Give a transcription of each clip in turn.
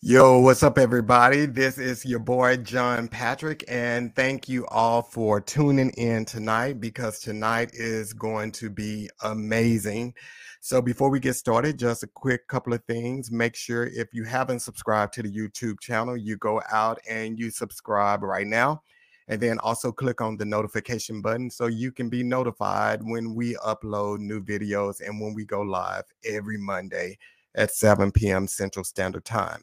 Yo, what's up, everybody? This is your boy John Patrick, and thank you all for tuning in tonight because tonight is going to be amazing. So, before we get started, just a quick couple of things. Make sure if you haven't subscribed to the YouTube channel, you go out and you subscribe right now. And then also click on the notification button so you can be notified when we upload new videos and when we go live every Monday at 7 p.m. Central Standard Time.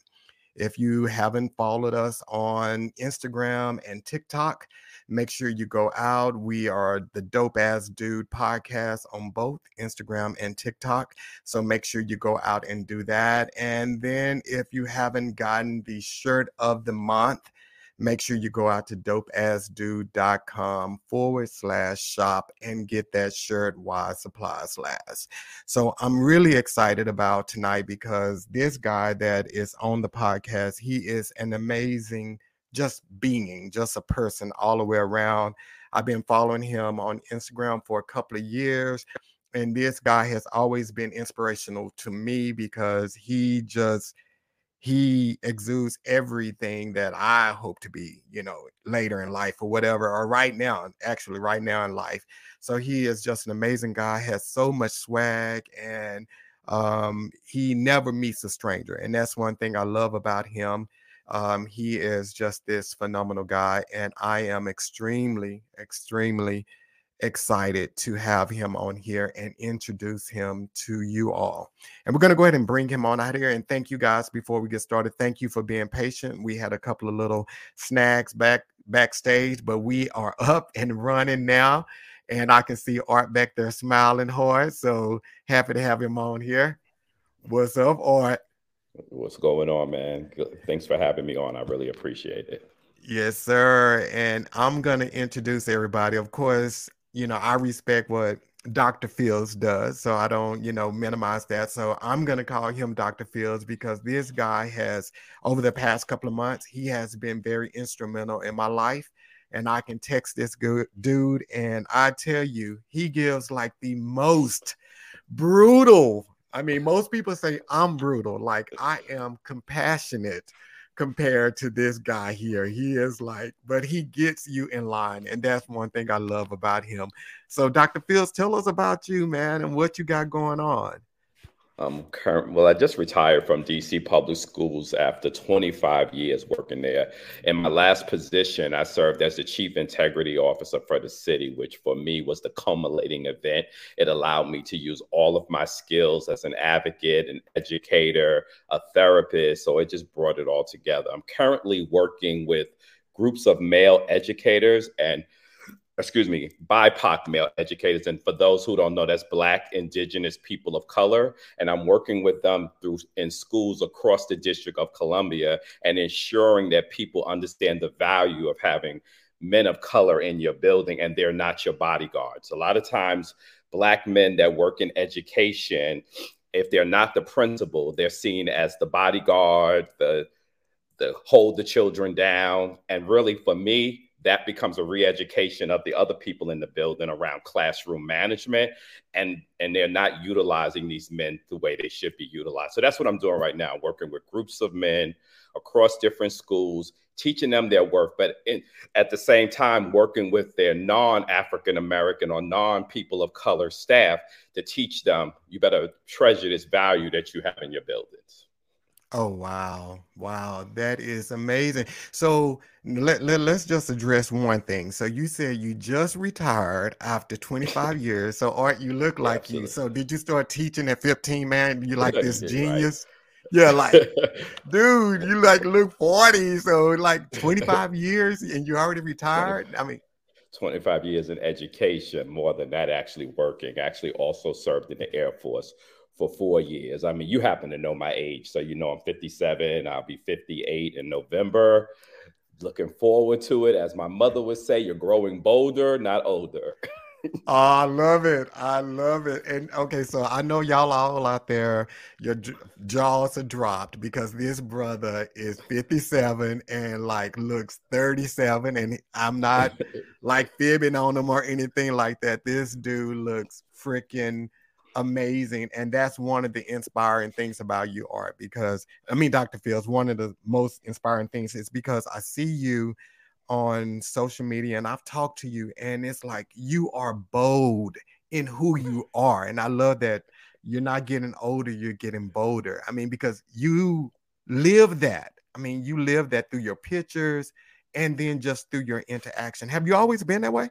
If you haven't followed us on Instagram and TikTok, make sure you go out. We are the Dope Ass Dude podcast on both Instagram and TikTok. So make sure you go out and do that. And then if you haven't gotten the shirt of the month, make sure you go out to dopeassdude.com forward slash shop and get that shirt while supplies last. So I'm really excited about tonight because this guy that is on the podcast, he is an amazing just being, just a person all the way around. I've been following him on Instagram for a couple of years. And this guy has always been inspirational to me because he just he exudes everything that I hope to be, you know, later in life or whatever, or right now, actually, right now in life. So he is just an amazing guy, has so much swag, and um, he never meets a stranger. And that's one thing I love about him. Um, he is just this phenomenal guy, and I am extremely, extremely excited to have him on here and introduce him to you all. And we're going to go ahead and bring him on out here. And thank you guys before we get started. Thank you for being patient. We had a couple of little snags back backstage, but we are up and running now. And I can see Art back there smiling hard. So happy to have him on here. What's up, Art? What's going on, man? Thanks for having me on. I really appreciate it. Yes, sir. And I'm going to introduce everybody. Of course, you know, I respect what Dr. Fields does, so I don't, you know, minimize that. So I'm going to call him Dr. Fields because this guy has, over the past couple of months, he has been very instrumental in my life. And I can text this good dude, and I tell you, he gives like the most brutal. I mean, most people say I'm brutal, like I am compassionate compared to this guy here. He is like, but he gets you in line. And that's one thing I love about him. So, Dr. Fields, tell us about you, man, and what you got going on. Um, current, well, I just retired from DC Public Schools after 25 years working there. In my last position, I served as the Chief Integrity Officer for the city, which for me was the culminating event. It allowed me to use all of my skills as an advocate, an educator, a therapist. So it just brought it all together. I'm currently working with groups of male educators and excuse me, BIPOC male educators. And for those who don't know, that's Black, Indigenous people of color. And I'm working with them through in schools across the District of Columbia and ensuring that people understand the value of having men of color in your building and they're not your bodyguards. A lot of times, Black men that work in education, if they're not the principal, they're seen as the bodyguard, the the hold the children down. And really, for me, that becomes a re-education of the other people in the building around classroom management and and they're not utilizing these men the way they should be utilized. So that's what i'm doing right now working with groups of men across different schools teaching them their worth but in, at the same time working with their non-african american or non-people of color staff to teach them you better treasure this value that you have in your buildings Oh wow. Wow. That is amazing. So let, let, let's just address one thing. So you said you just retired after 25 years. So Art, you look like Absolutely. you. So did you start teaching at 15, man? You like this genius? Right. Yeah, like dude, you like look 40. So like 25 years and you already retired. I mean 25 years in education, more than that actually working. Actually also served in the Air Force for four years. I mean, you happen to know my age, so you know I'm 57. I'll be 58 in November. Looking forward to it. As my mother would say, you're growing bolder, not older. oh, I love it. I love it. And okay, so I know y'all all out there, your jaws are dropped because this brother is 57 and like looks 37. And I'm not like fibbing on him or anything like that. This dude looks freaking amazing. And that's one of the inspiring things about you, Art, because I mean, Dr. Fields, one of the most inspiring things is because I see you on social media and I've talked to you, and it's like you are bold in who you are. And I love that you're not getting older, you're getting bolder. I mean, because you live that. I mean, you live that through your pictures and then just through your interaction. Have you always been that way?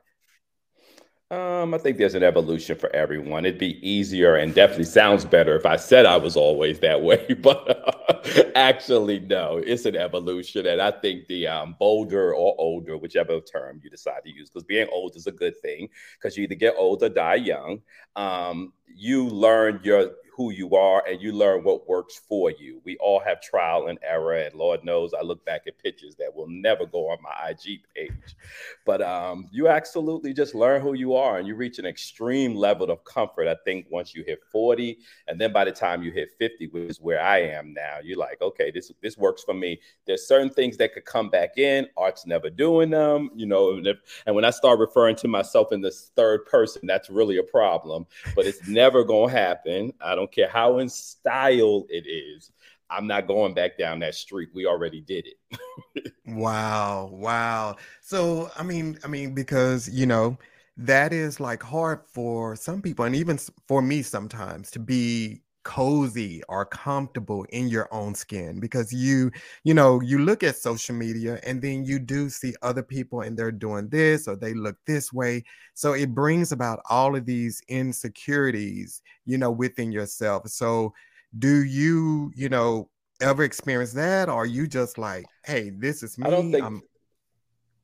Um, I think there's an evolution for everyone. It'd be easier and definitely sounds better if I said I was always that way, but uh, actually, no, it's an evolution. And I think the um, bolder or older, whichever term you decide to use, because being old is a good thing, because you either get old or die young. Um, you learn your who you are and you learn what works for you. We all have trial and error, and Lord knows I look back at pictures that will never go on my IG page. But um, you absolutely just learn who you are and you reach an extreme level of comfort. I think once you hit 40, and then by the time you hit 50, which is where I am now, you're like, okay, this this works for me. There's certain things that could come back in. Art's never doing them, you know. And, if, and when I start referring to myself in this third person, that's really a problem. But it's never gonna happen. I don't don't care how in style it is. I'm not going back down that street. We already did it. wow, wow. So I mean, I mean, because you know, that is like hard for some people, and even for me sometimes to be cozy or comfortable in your own skin because you you know you look at social media and then you do see other people and they're doing this or they look this way. So it brings about all of these insecurities you know within yourself. So do you you know ever experience that or are you just like hey this is me I don't think- I'm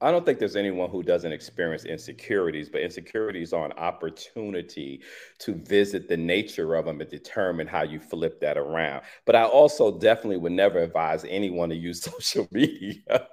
I don't think there's anyone who doesn't experience insecurities, but insecurities are an opportunity to visit the nature of them and determine how you flip that around. But I also definitely would never advise anyone to use social media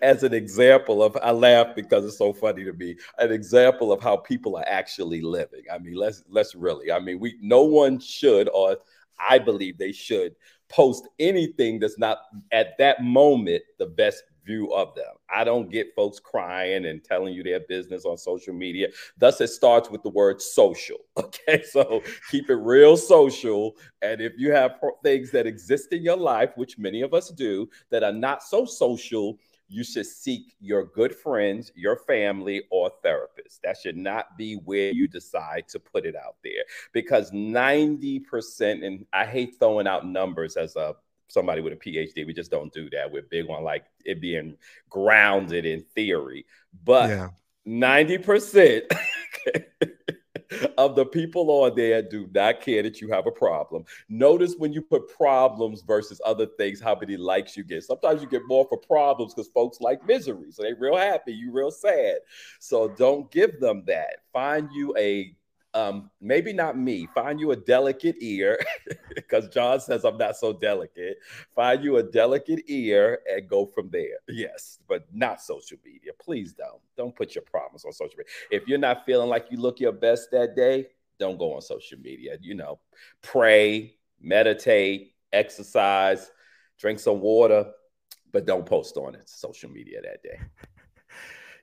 as an example of, I laugh because it's so funny to me, an example of how people are actually living. I mean, let's, let's really, I mean, we, no one should, or I believe they should post anything that's not at that moment the best view of them. I don't get folks crying and telling you their business on social media. Thus, it starts with the word social. Okay, so keep it real social. And if you have things that exist in your life, which many of us do, that are not so social, you should seek your good friends, your family, or therapist. That should not be where you decide to put it out there because 90%, and I hate throwing out numbers as a somebody with a PhD. We just don't do that. We're big on like it being grounded in theory. But yeah. 90% of the people on there do not care that you have a problem. Notice when you put problems versus other things, how many likes you get. Sometimes you get more for problems because folks like misery. So they real happy, you real sad. So don't give them that. Find you a um, maybe not me. Find you a delicate ear, because John says I'm not so delicate. Find you a delicate ear and go from there. Yes, but not social media. Please don't. Don't put your problems on social media. If you're not feeling like you look your best that day, don't go on social media. You know, pray, meditate, exercise, drink some water, but don't post on it social media that day.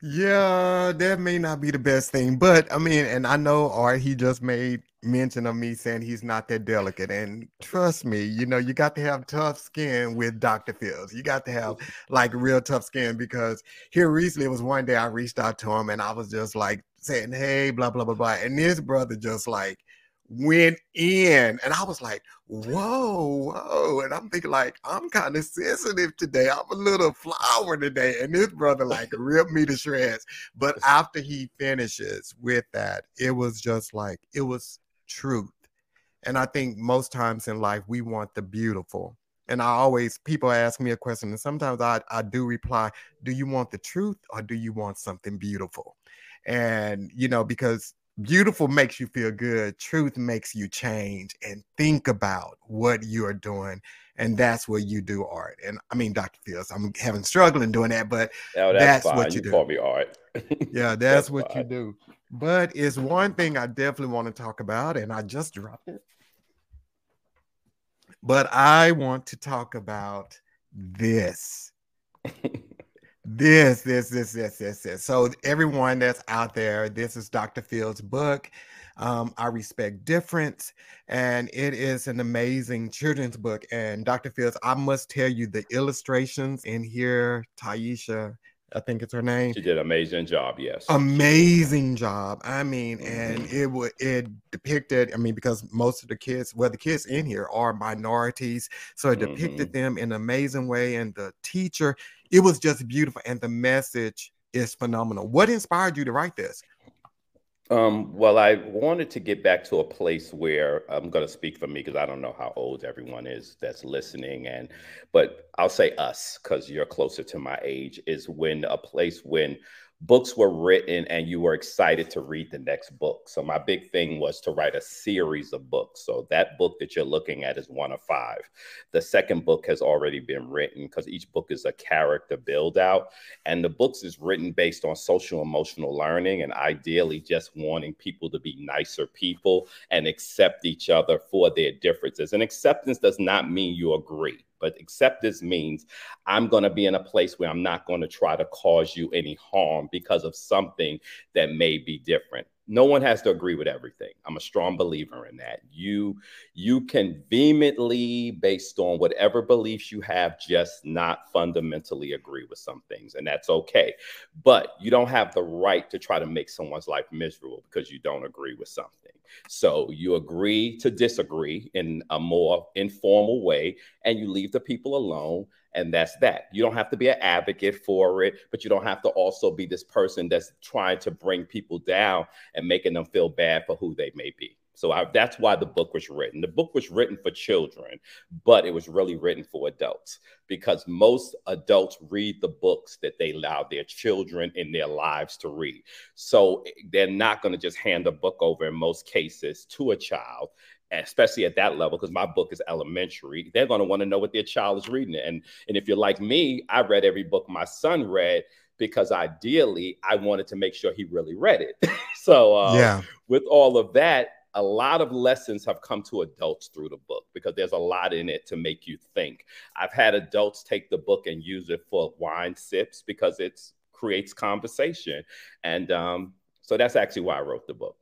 Yeah, that may not be the best thing, but I mean, and I know Art, he just made mention of me saying he's not that delicate. And trust me, you know, you got to have tough skin with Dr. Fields. You got to have like real tough skin because here recently it was one day I reached out to him and I was just like saying, Hey, blah, blah, blah, blah. And this brother just like went in and I was like, whoa, whoa. And I'm thinking like, I'm kind of sensitive today. I'm a little flower today. And this brother like ripped me to shreds. But after he finishes with that, it was just like, it was truth. And I think most times in life, we want the beautiful. And I always, people ask me a question, and sometimes I, I do reply, Do you want the truth or do you want something beautiful? And, you know, because beautiful makes you feel good truth makes you change and think about what you are doing and that's what you do art and i mean dr fields i'm having struggling doing that but no, that's, that's what you, you do. call me art. Yeah that's, that's what fine. you do. But it's one thing i definitely want to talk about and i just dropped it. But i want to talk about this This, this, this, this, this, this. So everyone that's out there, this is Dr. Fields' book. Um, I respect difference, and it is an amazing children's book. And Dr. Fields, I must tell you, the illustrations in here, Taisha, I think it's her name. She did an amazing job. Yes, amazing job. I mean, mm-hmm. and it would it depicted. I mean, because most of the kids, well, the kids in here are minorities, so it depicted mm-hmm. them in an amazing way. And the teacher, it was just beautiful, and the message is phenomenal. What inspired you to write this? Um, well, I wanted to get back to a place where I'm going to speak for me because I don't know how old everyone is that's listening, and but I'll say us because you're closer to my age is when a place when books were written and you were excited to read the next book. So my big thing was to write a series of books. So that book that you're looking at is one of five. The second book has already been written because each book is a character build out and the books is written based on social emotional learning and ideally just wanting people to be nicer people and accept each other for their differences. And acceptance does not mean you agree. But acceptance means I'm going to be in a place where I'm not going to try to cause you any harm because of something that may be different. No one has to agree with everything. I'm a strong believer in that. You you can vehemently based on whatever beliefs you have just not fundamentally agree with some things and that's okay. But you don't have the right to try to make someone's life miserable because you don't agree with something so you agree to disagree in a more informal way and you leave the people alone and that's that. You don't have to be an advocate for it, but you don't have to also be this person that's trying to bring people down and making them feel bad for who they may be. So I, that's why the book was written. The book was written for children, but it was really written for adults because most adults read the books that they allow their children in their lives to read. So they're not going to just hand a book over in most cases to a child especially at that level, because my book is elementary, they're going to want to know what their child is reading. And, and if you're like me, I read every book my son read because ideally I wanted to make sure he really read it. so, uh, yeah. with all of that, a lot of lessons have come to adults through the book because there's a lot in it to make you think. I've had adults take the book and use it for wine sips because it creates conversation. And um, so that's actually why I wrote the book.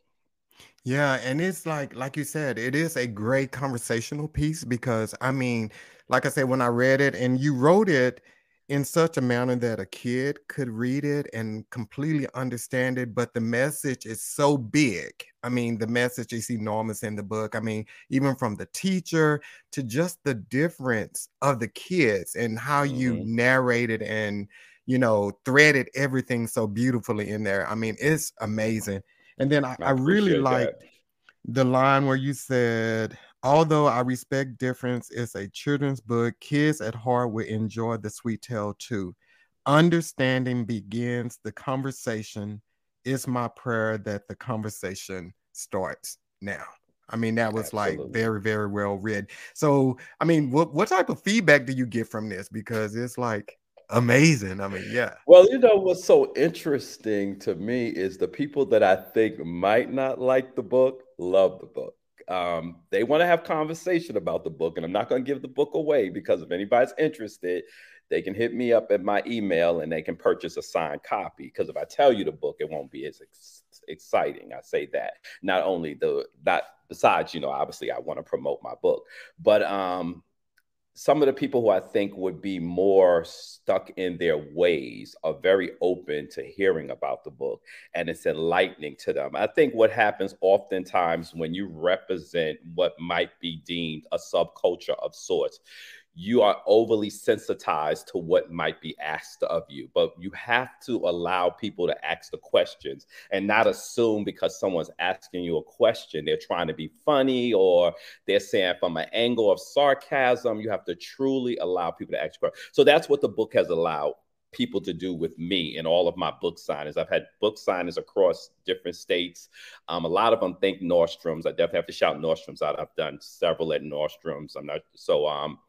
Yeah, and it's like like you said, it is a great conversational piece because I mean, like I said, when I read it and you wrote it in such a manner that a kid could read it and completely understand it, but the message is so big. I mean, the message is enormous in the book. I mean, even from the teacher to just the difference of the kids and how you mm-hmm. narrated and you know threaded everything so beautifully in there. I mean, it's amazing. And then I, I, I really liked the line where you said, although I respect difference, it's a children's book. Kids at heart will enjoy the sweet tale too. Understanding begins the conversation. It's my prayer that the conversation starts now. I mean, that was Absolutely. like very, very well read. So, I mean, what what type of feedback do you get from this? Because it's like amazing. I mean, yeah. Well, you know what's so interesting to me is the people that I think might not like the book love the book. Um, they want to have conversation about the book, and I'm not going to give the book away because if anybody's interested, they can hit me up at my email and they can purchase a signed copy. Because if I tell you the book, it won't be as ex- exciting. I say that. Not only the not besides, you know, obviously I want to promote my book, but um, some of the people who I think would be more stuck in their ways are very open to hearing about the book and it's enlightening to them. I think what happens oftentimes when you represent what might be deemed a subculture of sorts, you are overly sensitized to what might be asked of you. But you have to allow people to ask the questions and not assume because someone's asking you a question, they're trying to be funny or they're saying from an angle of sarcasm. You have to truly allow people to ask questions. So that's what the book has allowed people to do with me in all of my book signings. I've had book signings across different states. Um, a lot of them think Nordstrom's. I definitely have to shout Nordstrom's out. I've done several at Nordstrom's. I'm not so um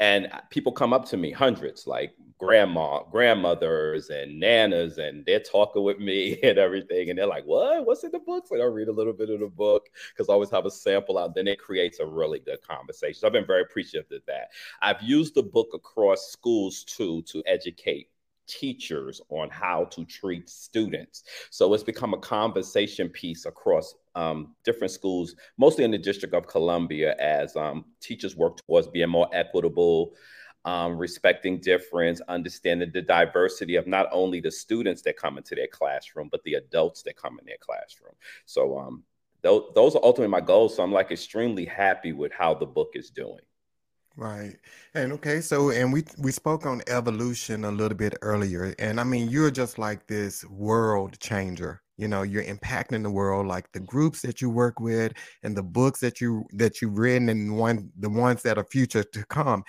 and people come up to me hundreds like grandma grandmothers and nanas and they're talking with me and everything and they're like what? What's in the book so i read a little bit of the book because i always have a sample out then it creates a really good conversation. So i've been very appreciative of that. I've used the book across schools too to educate teachers on how to treat students. So it's become a conversation piece across um, different schools, mostly in the District of Columbia, as um, teachers work towards being more equitable, um, respecting difference, understanding the diversity of not only the students that come into their classroom, but the adults that come in their classroom. So um, th- those are ultimately my goals. So I'm like extremely happy with how the book is doing. Right. And okay, so and we we spoke on evolution a little bit earlier. And I mean, you're just like this world changer. You know, you're impacting the world like the groups that you work with and the books that you that you've written and one the ones that are future to come.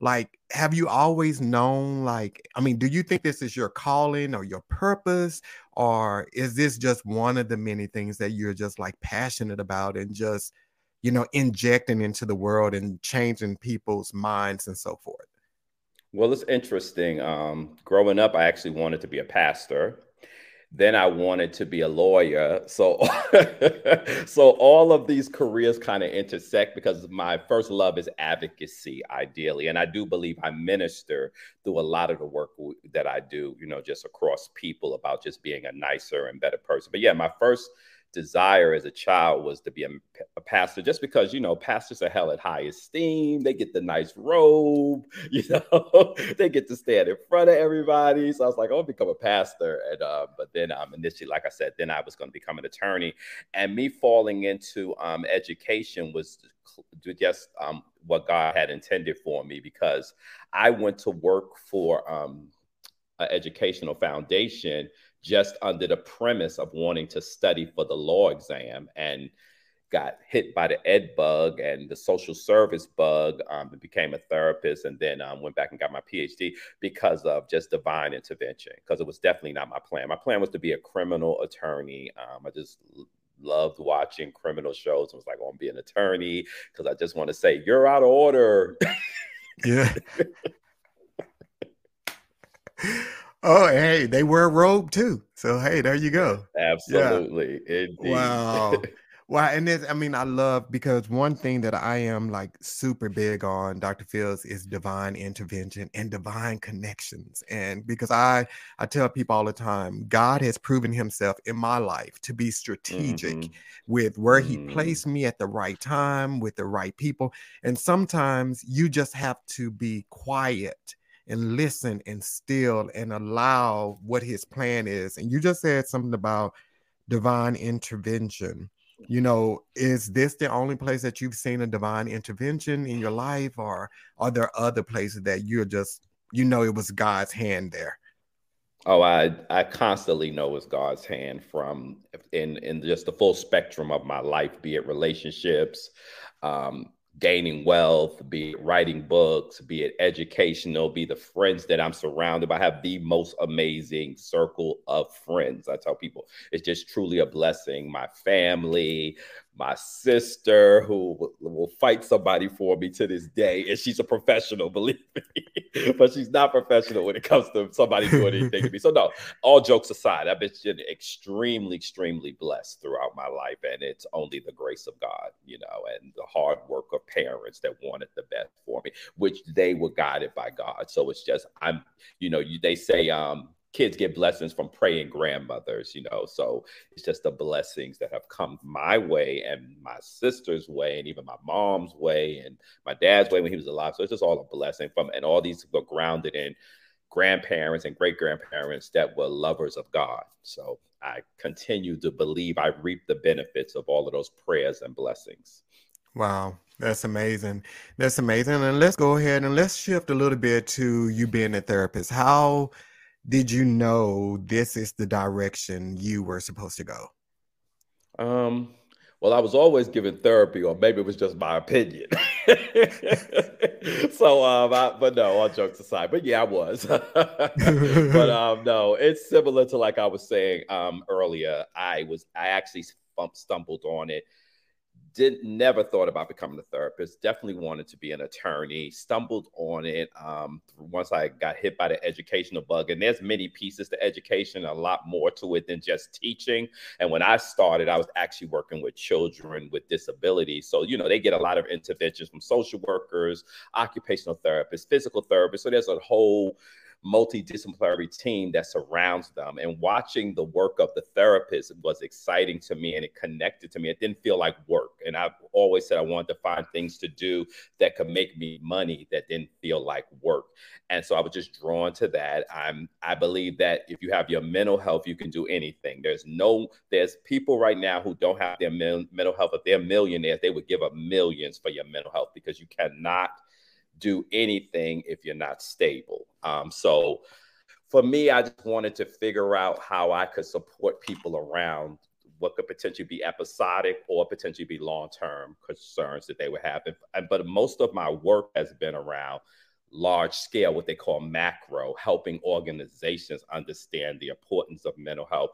Like, have you always known like I mean, do you think this is your calling or your purpose or is this just one of the many things that you're just like passionate about and just you know, injecting into the world and changing people's minds and so forth? Well, it's interesting. Um, growing up, I actually wanted to be a pastor. Then I wanted to be a lawyer. So, so all of these careers kind of intersect because my first love is advocacy, ideally, and I do believe I minister through a lot of the work that I do. You know, just across people about just being a nicer and better person. But yeah, my first desire as a child was to be a, a, pastor just because you know pastors are held at high esteem they get the nice robe you know they get to stand in front of everybody. So i was like i want to become a pastor. And uh, but then um, initially like i said then i was going to become an attorney. And me falling into um, education was just um, what god had intended for me because i went to work for um, an educational foundation just under the premise of wanting to study for the law exam and got hit by the ed bug and the social service bug um, and became a therapist and then um, went back and got my phd because of just divine intervention because it was definitely not my plan my plan was to be a criminal attorney um, i just loved watching criminal shows and was like, I want to be an attorney because I just want to say, you're out of order. yeah. Oh, hey, they wear a robe too. So hey, there you go. Absolutely. Yeah. Wow. Well, and this, I mean, I love because one thing that I am like super big on, Dr. Fields, is divine intervention and divine connections. And because I I tell people all the time, God has proven himself in my life to be strategic mm-hmm. with where mm-hmm. he placed me at the right time with the right people. And sometimes you just have to be quiet and listen and still and allow what his plan is. And you just said something about divine intervention. You know, is this the only place that you've seen a divine intervention in your life, or are there other places that you're just, you know, it was God's hand there? Oh, I I constantly know it's God's hand from in in just the full spectrum of my life, be it relationships, um, gaining wealth, be it writing books, be it educational, be the friends that I'm surrounded by. I have the most amazing circle of friends. I tell people it's just truly a blessing. My family, my sister who will, fight somebody for me to this day and she's a professional believe me. But she's not professional when it comes to somebody doing anything to me. So no all jokes aside i've been extremely extremely blessed throughout my life and it's only the grace of god you know and the hard work of parents that wanted the best for me which they were guided by god. So it's just i'm you know you, they say um kids get blessings from praying grandmothers, you know. So it's just the blessings that have come my way and my sister's way, and even my mom's way and my dad's way when he was alive. So it's just all a blessing from, and all these were grounded in grandparents and great grandparents that were lovers of God. So I continue to believe I reap the benefits of all of those prayers and blessings. Wow, that's amazing. That's amazing. And let's go ahead and let's shift a little bit to you being a therapist. How did you know this is the direction you were supposed to go? Um, well, I was always given therapy, or maybe it was just my opinion. so, um, I, but no, all jokes aside, but yeah, I was. but um, no, it's similar to like I was saying um earlier. I was, I actually stumbled on it did never thought about becoming a therapist. Definitely wanted to be an attorney. Stumbled on it um, once I got hit by the educational bug. And there's many pieces to education, a lot more to it than just teaching. And when I started, I was actually working with children with disabilities. So you know they get a lot of interventions from social workers, occupational therapists, physical therapists. So there's a whole multidisciplinary team that surrounds them. And watching the work of the therapist was exciting to me and it connected to me. It didn't feel like work. And I've always said I wanted to find things to do that could make me money that didn't feel like work. And so I was just drawn to that. I'm I believe that if you have your mental health, you can do anything. There's no there's people right now who don't have their mental health. If they're millionaires, they would give up millions for your mental health because you cannot do anything if you're not stable. Um, so for me, I just wanted to figure out how I could support people around what could potentially be episodic or potentially be long-term concerns that they would have. But most of my work has been around large scale, what they call macro, helping organizations understand the importance of mental health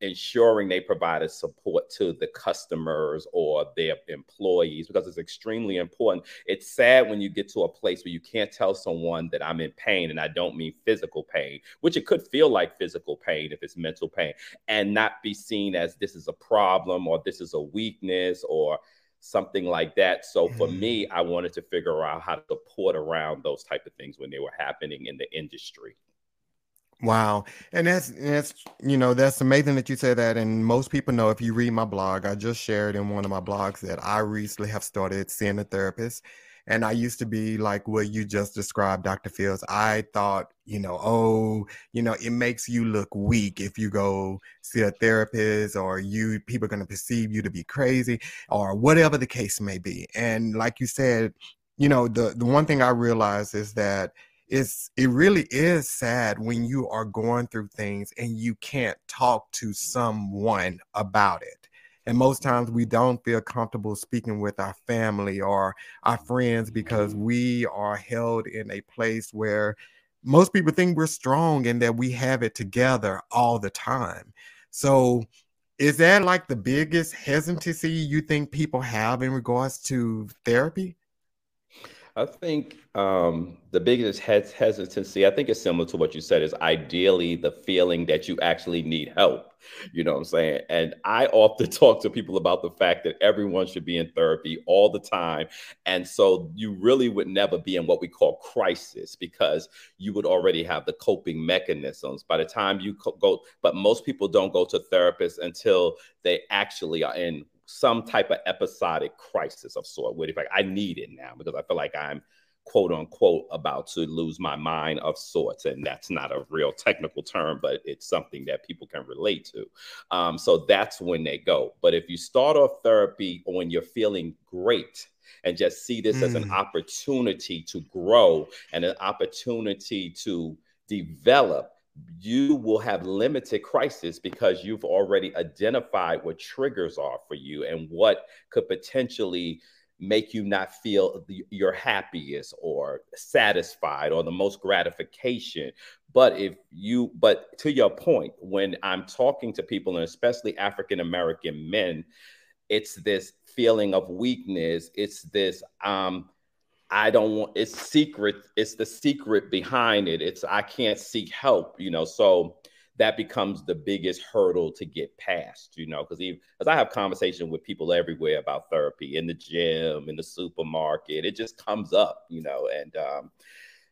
ensuring they provided support to the customers or their employees because it's extremely important. It's sad when you get to a place where you can't tell someone that I'm in pain, and I don't mean physical pain, which it could feel like physical pain if it's mental pain, and not be seen as this is a problem or this is a weakness or something like that. So for me, mm-hmm. I wanted to figure out how to support around those type of things when they were happening in the industry. Wow. And that's that's you know, that's amazing that you say that. And most people know if you read my blog, I just shared in one of my blogs that I recently have started seeing a therapist. And I used to be like what you just described, Dr. Fields. I thought, you know, oh, you know, it makes you look weak if you go see a therapist or you people are gonna perceive you to be crazy or whatever the case may be. And like you said, you know, the the one thing I realized is that it's it really is sad when you are going through things and you can't talk to someone about it. And most times we don't feel comfortable speaking with our family or our friends because mm-hmm. we are held in a place where most people think we're strong and that we have it together all the time. So is that like the biggest hesitancy you think people have in regards to therapy I think um, the biggest hes- hesitancy, I think it's similar to what you said, is ideally the feeling that you actually need help. You know what I'm saying? And I often talk to people about the fact that everyone should be in therapy all the time. And so you really would never be in what we call crisis because you would already have the coping mechanisms by the time you co- go. But most people don't go to therapists until they actually are in some type of episodic crisis of sort where like I need it now because I feel like I'm quote unquote about to lose my mind of sorts and that's not a real technical term but it's something that people can relate to um, so that's when they go but if you start off therapy when you're feeling great and just see this mm. as an mm. opportunity to grow and an opportunity to develop you will have limited crisis because you've already identified what triggers are for you and what could potentially make you not feel your happiest or satisfied or the most gratification. But if you but to your point when i'm talking to people and especially african american men it's this feeling of weakness. It's this um I don't want it's secret. It's the secret behind it. It's I can't seek help, you know. So that becomes the biggest hurdle to get past, you know, because even as I have conversation with people everywhere about therapy in the gym, in the supermarket, it just comes up, you know, and um,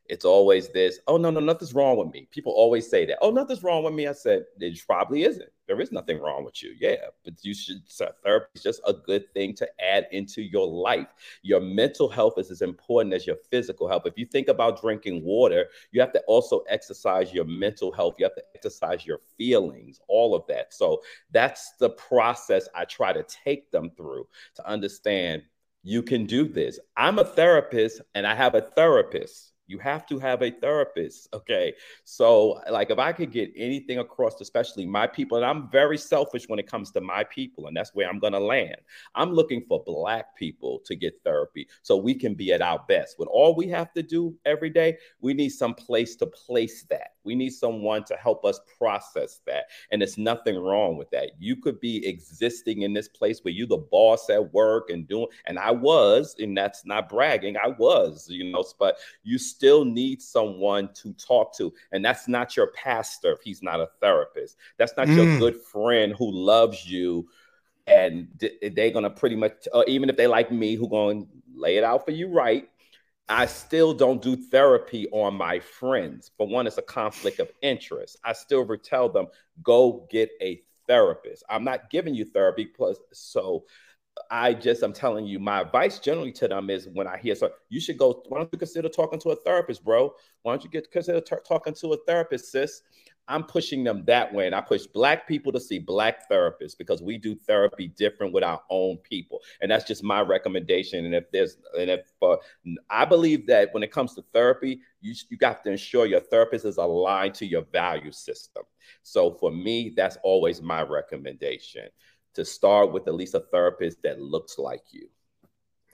it's always this, oh no, no, nothing's wrong with me. People always say that, oh, nothing's wrong with me. I said, it probably isn't. There is nothing wrong with you. Yeah, but you should therapy is just a good thing to add into your life. Your mental health is as important as your physical health. If you think about drinking water, you have to also exercise your mental health. You have to exercise your feelings, all of that. So that's the process I try to take them through to understand you can do this. I'm a therapist and I have a therapist you have to have a therapist. Okay. So, like, if I could get anything across, especially my people, and I'm very selfish when it comes to my people, and that's where I'm going to land. I'm looking for Black people to get therapy so we can be at our best. With all we have to do every day, we need some place to place that. We need someone to help us process that. And there's nothing wrong with that. You could be existing in this place where you're the boss at work and doing, and I was, and that's not bragging, I was, you know, but you still need someone to talk to. And that's not your pastor if he's not a therapist. That's not mm. your good friend who loves you and they're going to pretty much, or even if they like me, who going to lay it out for you right, I still don't do therapy on my friends. For one, it's a conflict of interest. I still tell them, go get a therapist. I'm not giving you therapy plus so I just I'm telling you, my advice generally to them is when I hear so you should go. Why don't you consider talking to a therapist, bro? Why don't you get consider t- talking to a therapist, sis? I'm pushing them that way, and I push black people to see black therapists because we do therapy different with our own people, and that's just my recommendation. And if there's and if uh, I believe that when it comes to therapy, you you got to ensure your therapist is aligned to your value system. So for me, that's always my recommendation to start with at least a therapist that looks like you.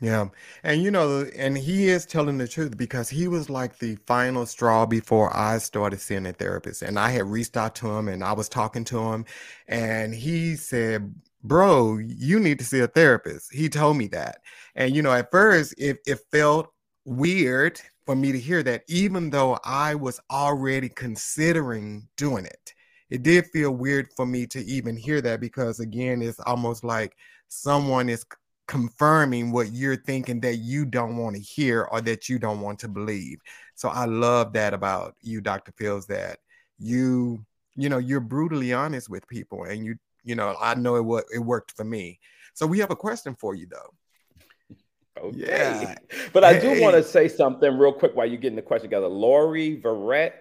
Yeah. And you know, and he is telling the truth because he was like the final straw before I started seeing a therapist. And I had reached out to him and I was talking to him and he said, Bro, you need to see a therapist. He told me that. And you know, at first it, it felt weird for me to hear that, even though I was already considering doing it it did feel weird for me to even hear that because again it's almost like someone is confirming what you're thinking that you don't want to hear or that you don't want to believe so i love that about you dr fields that you you know you're brutally honest with people and you you know i know it what it worked for me so we have a question for you though Okay. Yeah. But I do want to say something real quick while you're getting the question together. Lori Verrett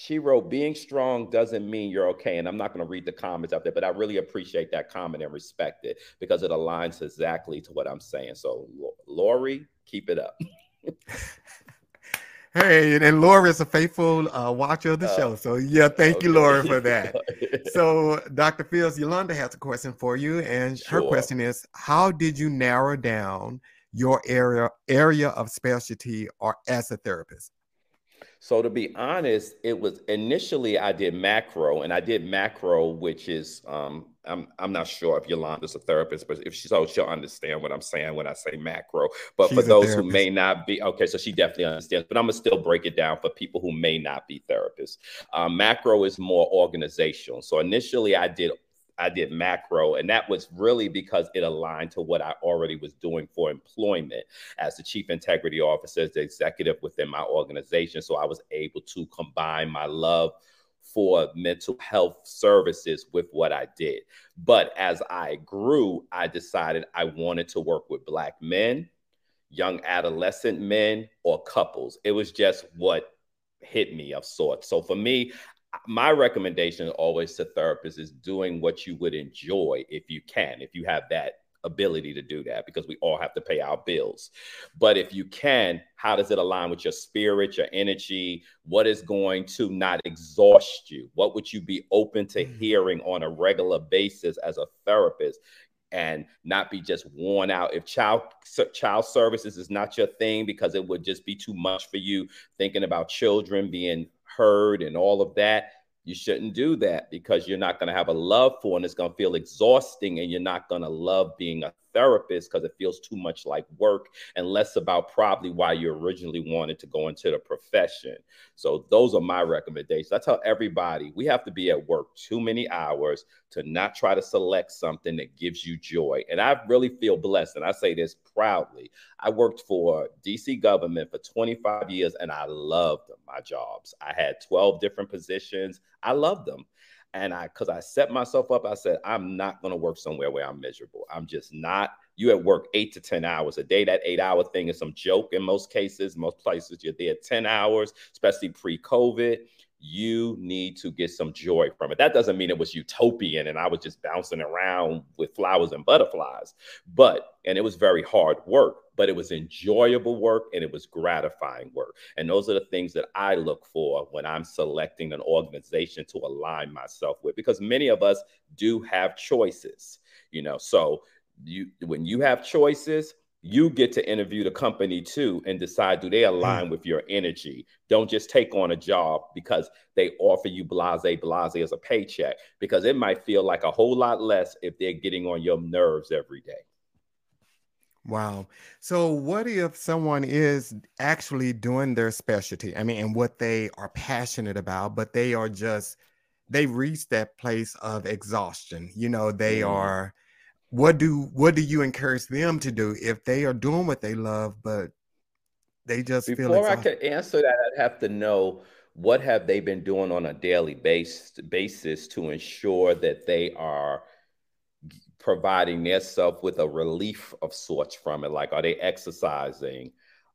she wrote, being strong doesn't mean you're okay. And I'm not going to read the comments out there, but I really appreciate that comment and respect it because it aligns exactly to what I'm saying. So, Lori, keep it up. hey, and Laura is a faithful uh, watcher of the uh, show. So, yeah, thank okay. you, Laura, for that. so, Dr. Fields, Yolanda has a question for you. And sure. her question is How did you narrow down your area, area of specialty or as a therapist? So to be honest, it was initially I did macro, and I did macro, which is um, I'm I'm not sure if Yolanda's a therapist, but if she's so she'll understand what I'm saying when I say macro. But She's for those who may not be okay, so she definitely understands. But I'm gonna still break it down for people who may not be therapists. Um, macro is more organizational. So initially I did I did macro, and that was really because it aligned to what I already was doing for employment as the chief integrity officer, as the executive within my organization. So I was able to combine my love for mental health services with what I did. But as I grew, I decided I wanted to work with Black men, young adolescent men, or couples. It was just what hit me of sorts. So for me, my recommendation always to therapists is doing what you would enjoy if you can, if you have that ability to do that, because we all have to pay our bills. But if you can, how does it align with your spirit, your energy? What is going to not exhaust you? What would you be open to mm. hearing on a regular basis as a therapist? and not be just worn out. If child child services is not your thing because it would just be too much for you thinking about children being heard and all of that, you shouldn't do that because you're not going to have a love for and it's going to feel exhausting and you're not going to love being a therapist because it feels too much like work and less about probably why you originally wanted to go into the profession. So those are my recommendations. I tell everybody we have to be at work too many hours to not try to select something that gives you joy. And I really feel blessed and I say this proudly. I worked for DC government for 25 years and I loved my jobs. I had 12 different positions. I loved them. And I, because I set myself up, I said, I'm not going to work somewhere where I'm miserable. I'm just not. You at work eight to 10 hours a day. That eight hour thing is some joke in most cases. Most places you're there 10 hours, especially pre COVID you need to get some joy from it. That doesn't mean it was utopian and I was just bouncing around with flowers and butterflies, but, and it was very hard work, but it was enjoyable work and it was gratifying work. And those are the things that I look for when I'm selecting an organization to align myself with, because many of us do have choices, you know. So, you when you have choices, you get to interview the company too and decide do they hmm. align with your energy don't just take on a job because they offer you blase blase as a paycheck because it might feel like a whole lot less if they're getting on your nerves every day wow so what if someone is actually doing their specialty i mean and what they are passionate about but they are just they reach that place of exhaustion you know they mm. are what do what do you encourage them to do if they are doing what they love but They just feel like before I could answer that, I'd have to know what have they been doing on a daily base, basis to ensure that they are providing themselves with a relief of sorts from it. Like, are they exercising?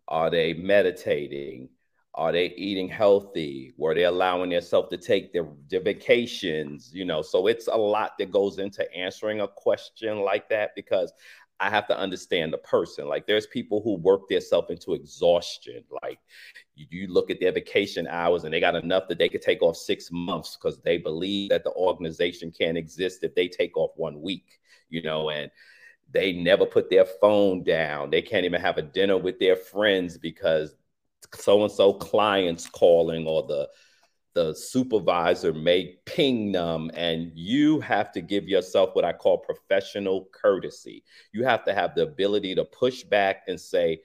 Are they meditating? Are they eating healthy? Were they allowing themselves to take their, their vacations? You know, so it's a lot that goes into answering a question like that because I have to understand the person. Like there's people who work themselves into exhaustion. Like you, you, look at their vacation hours and they got enough that they could take off six months because they believe that the organization can't exist if they take off one week, you know, and they never put their phone down. They can't even have a dinner with their friends because so and so clients calling or the the supervisor may ping them and you have to give yourself what I call professional courtesy. You have to have the ability to push back and say,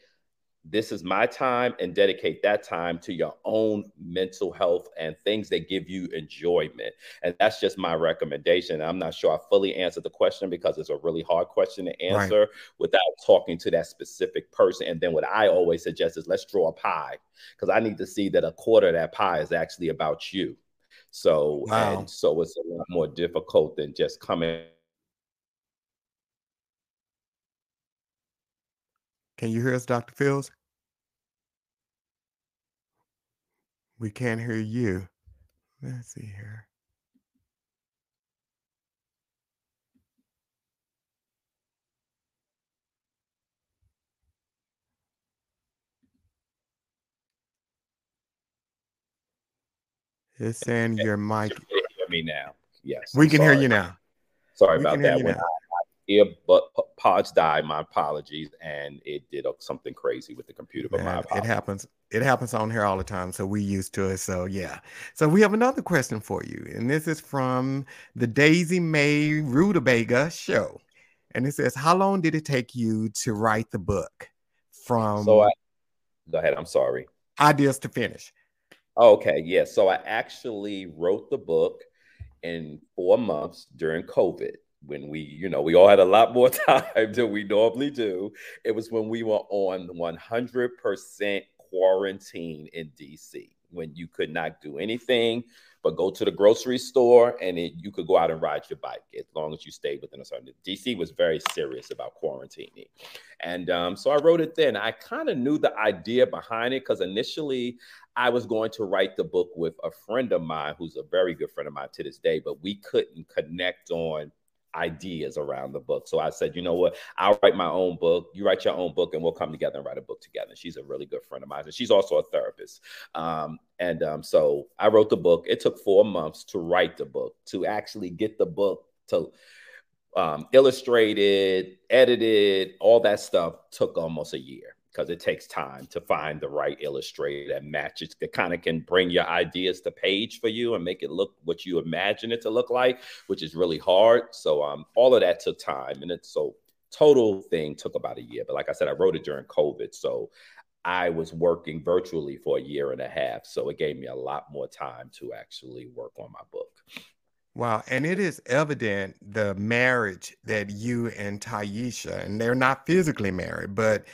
this is my time and dedicate that time to your own mental health and things that give you enjoyment. And that's just my recommendation. I'm not sure I fully answered the question because it's a really hard question to answer right. without talking to that specific person. And then what I always suggest is let's draw a pie because I need to see that a quarter of that pie is actually about you. So, wow. and so it's a lot more difficult than just coming. Can you hear us, Dr. Fields? We can't hear you. Let's see here. It's saying your mic. hear me now. Yes. We can sorry. hear you now. Sorry we about that. When ear but pods died. My apologies, and it did uh, something crazy with the computer. But Man, it happens. It happens on here all the time, so we used to it. So yeah. So we have another question for you, and this is from the Daisy May Rutabaga show, and it says, "How long did it take you to write the book?" From so I go ahead. I'm sorry. Ideas to finish. Oh, okay, yeah. So I actually wrote the book in four months during COVID when we, you know, we all had a lot more time than we normally do. It was when we were on 100% quarantine in DC, when you could not do anything but go to the grocery store and it, you could go out and ride your bike as long as you stayed within a certain. DC was very serious about quarantining, and um, so I wrote it then. I kind of knew the idea behind it because initially I was going to write the book with a friend of mine who's a very good friend of mine to this day, but we couldn't connect on ideas around the book. So I said, you know what? I'll write my own book. You write your own book, and we'll come together and write a book together. she's a really good friend of mine, and she's also a therapist. Um, and um, so I wrote the book. It took four months to write the book, to actually get the book to um, illustrated, edited, all that stuff took almost a year because it takes time to find the right illustrator that matches that kind of can bring your ideas to page for you and make it look what you imagine it to look like, which is really hard. So um, all of that took time, and it's so total thing took about a year. But like I said, I wrote it during COVID, so I was working virtually for a year and a half, so it gave me a lot more time to actually work on my book. Wow. And it is evident the marriage that you and Taisha, and they're not physically married, but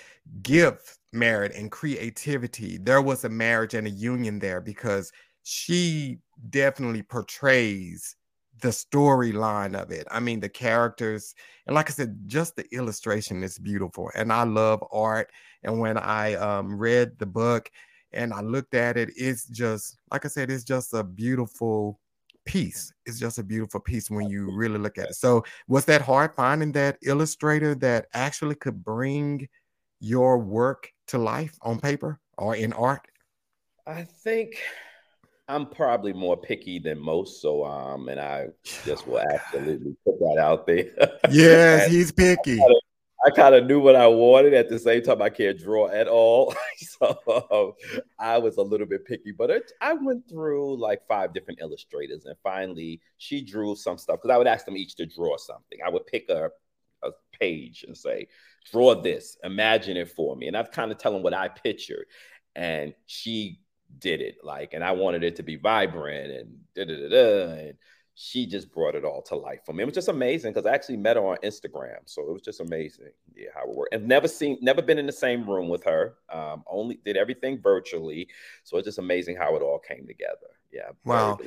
gift merit and creativity. There was a marriage and a union there because she definitely portrays the storyline of it. I mean, the characters, and like I said, just the illustration is beautiful. And I love art. And when I um, read the book and I looked at it, it's just, like I said, it's just a beautiful piece. It's just a beautiful piece when you really look at it. So, was that hard finding that illustrator that actually could bring your work to life on paper or in art? I think I'm probably more picky than most, so um, and I just will absolutely put that out there. Yes, he's picky. I kind of knew what I wanted. At the same time, I can't draw at all, so I was a little bit picky. But it, I went through like five different illustrators, and finally, she drew some stuff because I would ask them each to draw something. I would pick a page and say, draw this, imagine it for me. And I've kind of tell them what I pictured. And she did it like, and I wanted it to be vibrant and da da da da. And she just brought it all to life for me. It was just amazing because I actually met her on Instagram, so it was just amazing. Yeah, how it worked. And never seen, never been in the same room with her. Um, only did everything virtually, so it's just amazing how it all came together. Yeah. Wow.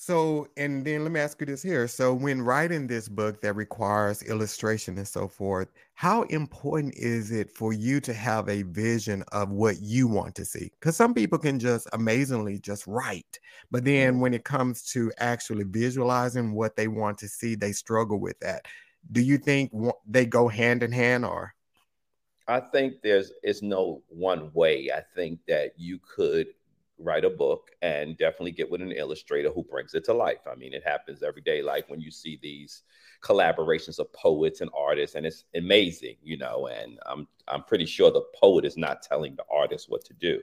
So, and then let me ask you this here. So, when writing this book that requires illustration and so forth, how important is it for you to have a vision of what you want to see? Because some people can just amazingly just write, but then mm-hmm. when it comes to actually visualizing what they want to see, they struggle with that. Do you think they go hand in hand or? I think there's it's no one way. I think that you could write a book and definitely get with an illustrator who brings it to life. I mean, it happens every day, like when you see these collaborations of poets and artists, and it's amazing, you know. And I'm I'm pretty sure the poet is not telling the artist what to do.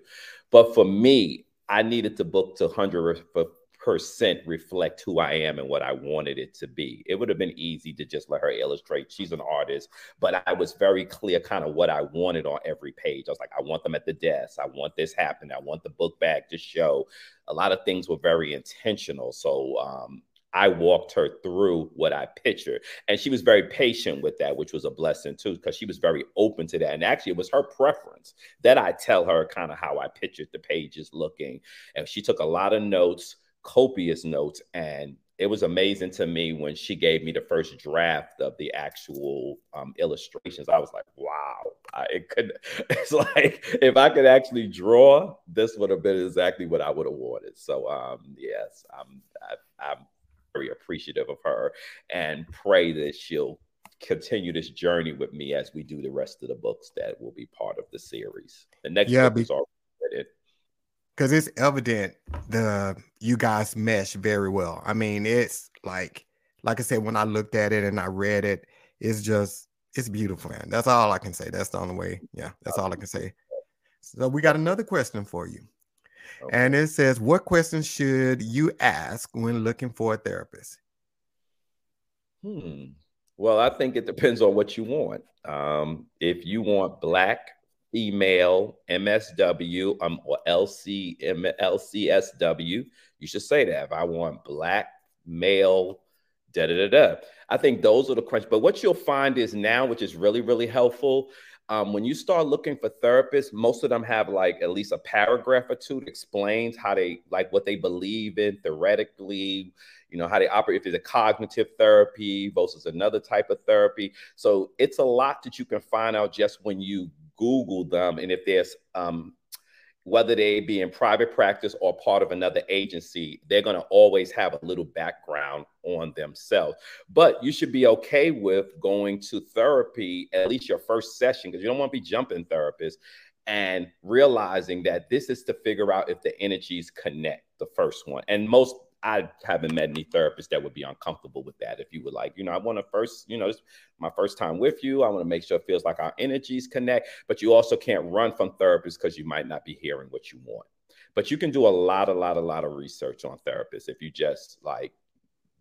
But for me, I needed the book to hundred percent reflect who I am and what I wanted it to be. It would have been easy to just let her illustrate. She's an artist, but I was very clear kind of what I wanted on every page. I was like, I want them at the desk. I want this happen. I want the book bag to show. A lot of things were very intentional. So um, I walked her through what I pictured. And she was very patient with that, which was a blessing too, because she was very open to that. And actually, it was her preference that I tell her kind of how I pictured the pages looking. And she took a lot of notes copious notes and it was amazing to me when she gave me the first draft of the actual um, illustrations. I was like, wow, I, it could, it's like, if I could actually draw, this would have been exactly what I would have wanted. So, um, yes, I'm, I, I'm very appreciative of her and pray that she'll continue this journey with me as we do the rest of the books that will be part of the series. The next yeah, book be- is already because it's evident the you guys mesh very well. I mean, it's like like I said when I looked at it and I read it, it's just it's beautiful, man. That's all I can say. That's the only way. Yeah, that's all I can say. So we got another question for you. Okay. And it says, What questions should you ask when looking for a therapist? Hmm. Well, I think it depends on what you want. Um, if you want black email MSW um, or LC, LCSW. You should say that. If I want black male, da da da da. I think those are the questions. But what you'll find is now, which is really, really helpful, um, when you start looking for therapists, most of them have like at least a paragraph or two that explains how they like what they believe in theoretically, you know, how they operate, if it's a cognitive therapy versus another type of therapy. So it's a lot that you can find out just when you Google them, and if there's um, whether they be in private practice or part of another agency, they're going to always have a little background on themselves. But you should be okay with going to therapy at least your first session because you don't want to be jumping therapists and realizing that this is to figure out if the energies connect the first one. And most I haven't met any therapists that would be uncomfortable with that. If you would like, you know, I want to first, you know, it's my first time with you. I want to make sure it feels like our energies connect, but you also can't run from therapists because you might not be hearing what you want. But you can do a lot, a lot, a lot of research on therapists if you just like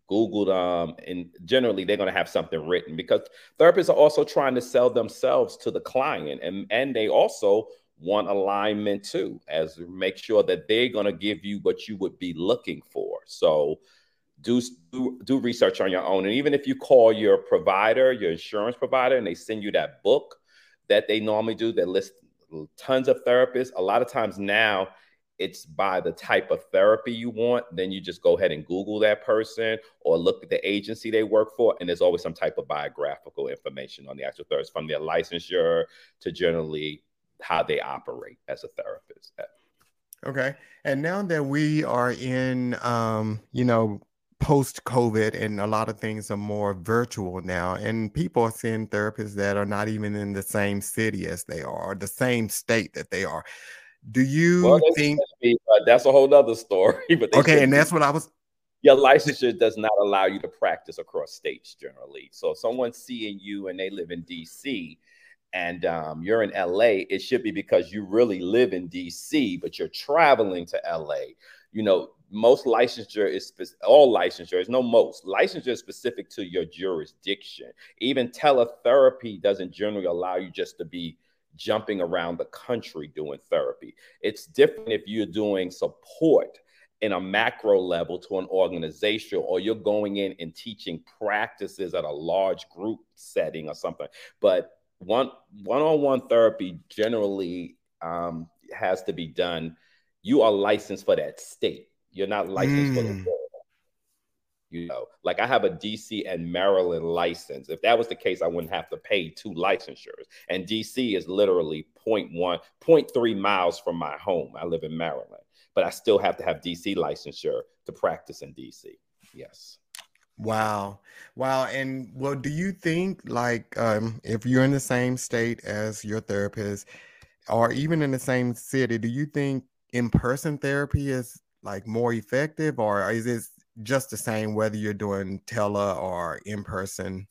Google them, and generally they're going to have something written because therapists are also trying to sell themselves to the client, and and they also want alignment too, as make sure that they're going to give you what you would be looking for. So do, do, do research on your own. And even if you call your provider, your insurance provider, and they send you that book that they normally do that lists tons of therapists, a lot of times now it's by the type of therapy you want. Then you just go ahead and Google that person or look at the agency they work for. And there's always some type of biographical information on the actual therapist from their licensure to generally how they operate as a therapist. Okay. And now that we are in, um, you know, post COVID and a lot of things are more virtual now, and people are seeing therapists that are not even in the same city as they are, or the same state that they are. Do you well, think be, that's a whole other story? But okay, and that's what I was. Your licensure does not allow you to practice across states generally. So, if someone's seeing you and they live in DC, and um, you're in LA, it should be because you really live in DC, but you're traveling to LA. You know, most licensure is all licensure is no most licensure is specific to your jurisdiction. Even teletherapy doesn't generally allow you just to be jumping around the country doing therapy. It's different if you're doing support in a macro level to an organization or you're going in and teaching practices at a large group setting or something but one one-on-one therapy generally um, has to be done you are licensed for that state you're not licensed mm. for the mm. world you know like i have a dc and maryland license if that was the case i wouldn't have to pay two licensures and dc is literally 0.1 0.3 miles from my home i live in maryland but I still have to have DC licensure to practice in DC. Yes. Wow. Wow. And well, do you think like um, if you're in the same state as your therapist or even in the same city, do you think in-person therapy is like more effective or is it just the same whether you're doing tele or in person?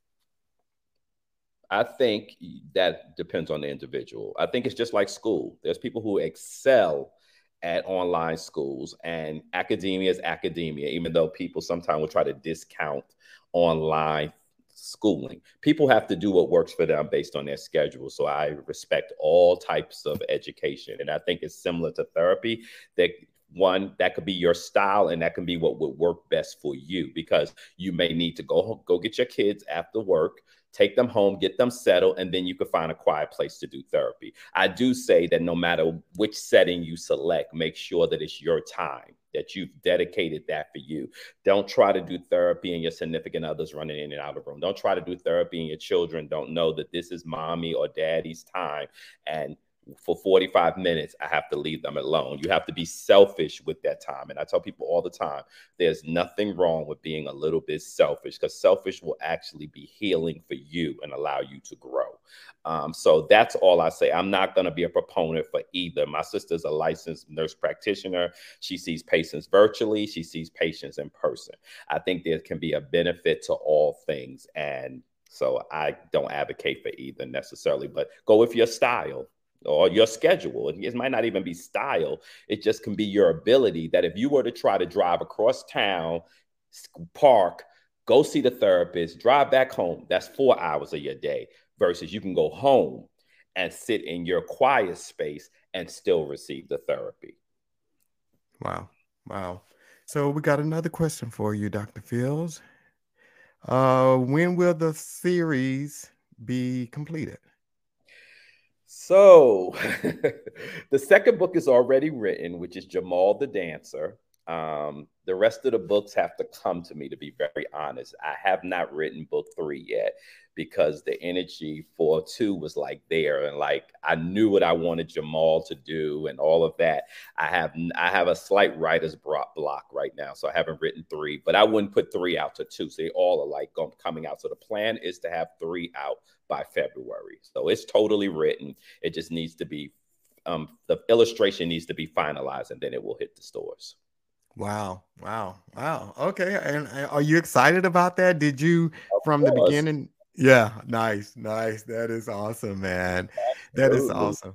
I think that depends on the individual. I think it's just like school. There's people who excel at online schools and academia is academia even though people sometimes will try to discount online schooling. People have to do what works for them based on their schedule so i respect all types of education and i think it's similar to therapy that one that could be your style and that can be what would work best for you because you may need to go go get your kids after work take them home, get them settled, and then you can find a quiet place to do therapy. I do say that no matter which setting you select, make sure that it's your time, that you've dedicated that for you. Don't try to do therapy and your significant others running in and out of the room. Don't try to do therapy and your children don't know that this is mommy or daddy's time. And for 45 minutes, I have to leave them alone. You have to be selfish with that time. And I tell people all the time there's nothing wrong with being a little bit selfish because selfish will actually be healing for you and allow you to grow. Um, so that's all I say. I'm not going to be a proponent for either. My sister's a licensed nurse practitioner. She sees patients virtually, she sees patients in person. I think there can be a benefit to all things. And so I don't advocate for either necessarily, but go with your style or your schedule. It might not even be style. It just can be your ability that if you were to try to drive across town, park, go see the therapist, drive back home, that's four hours of your day versus you can go home and sit in your quiet space and still receive the therapy. Wow. Wow. So we got another question for you, Dr. Fields. Uh, when will the series be completed? So the second book is already written, which is Jamal the Dancer. Um, the rest of the books have to come to me, to be very honest. I have not written book three yet because the energy for two was like there and like I knew what I wanted Jamal to do and all of that. I have I have a slight writer's block right now, so I haven't written three, but I wouldn't put three out to two. So they all are like coming out. So the plan is to have three out by February. So it's totally written. It just needs to be um, the illustration needs to be finalized and then it will hit the stores. Wow. Wow. Wow. Okay. And, and are you excited about that? Did you of from course. the beginning? Yeah. Nice. Nice. That is awesome, man. That is awesome.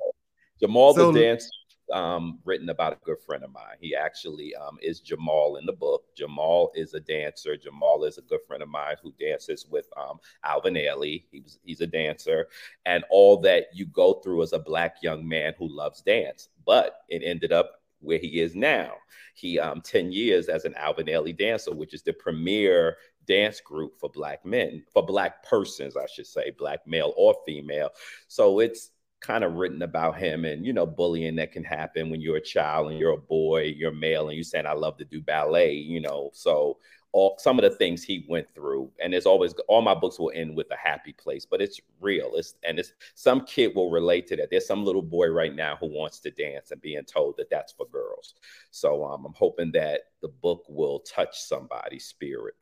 Jamal so, the Dancer um, written about a good friend of mine. He actually um, is Jamal in the book. Jamal is a dancer. Jamal is a good friend of mine who dances with um, Alvin Ailey. He's a dancer. And all that you go through as a black young man who loves dance. But it ended up where he is now. He um 10 years as an Alvin Ailey dancer, which is the premier dance group for black men, for black persons, I should say, black male or female. So it's kind of written about him and you know bullying that can happen when you're a child and you're a boy you're male and you're saying i love to do ballet you know? So all some of the things he went through and there's always all my books will end with a happy place but it's real it's and it's some kid will relate to that. There's some little boy right now who wants to dance and being told that that's for girls. So um, i'm hoping that the book will touch somebody's spirit.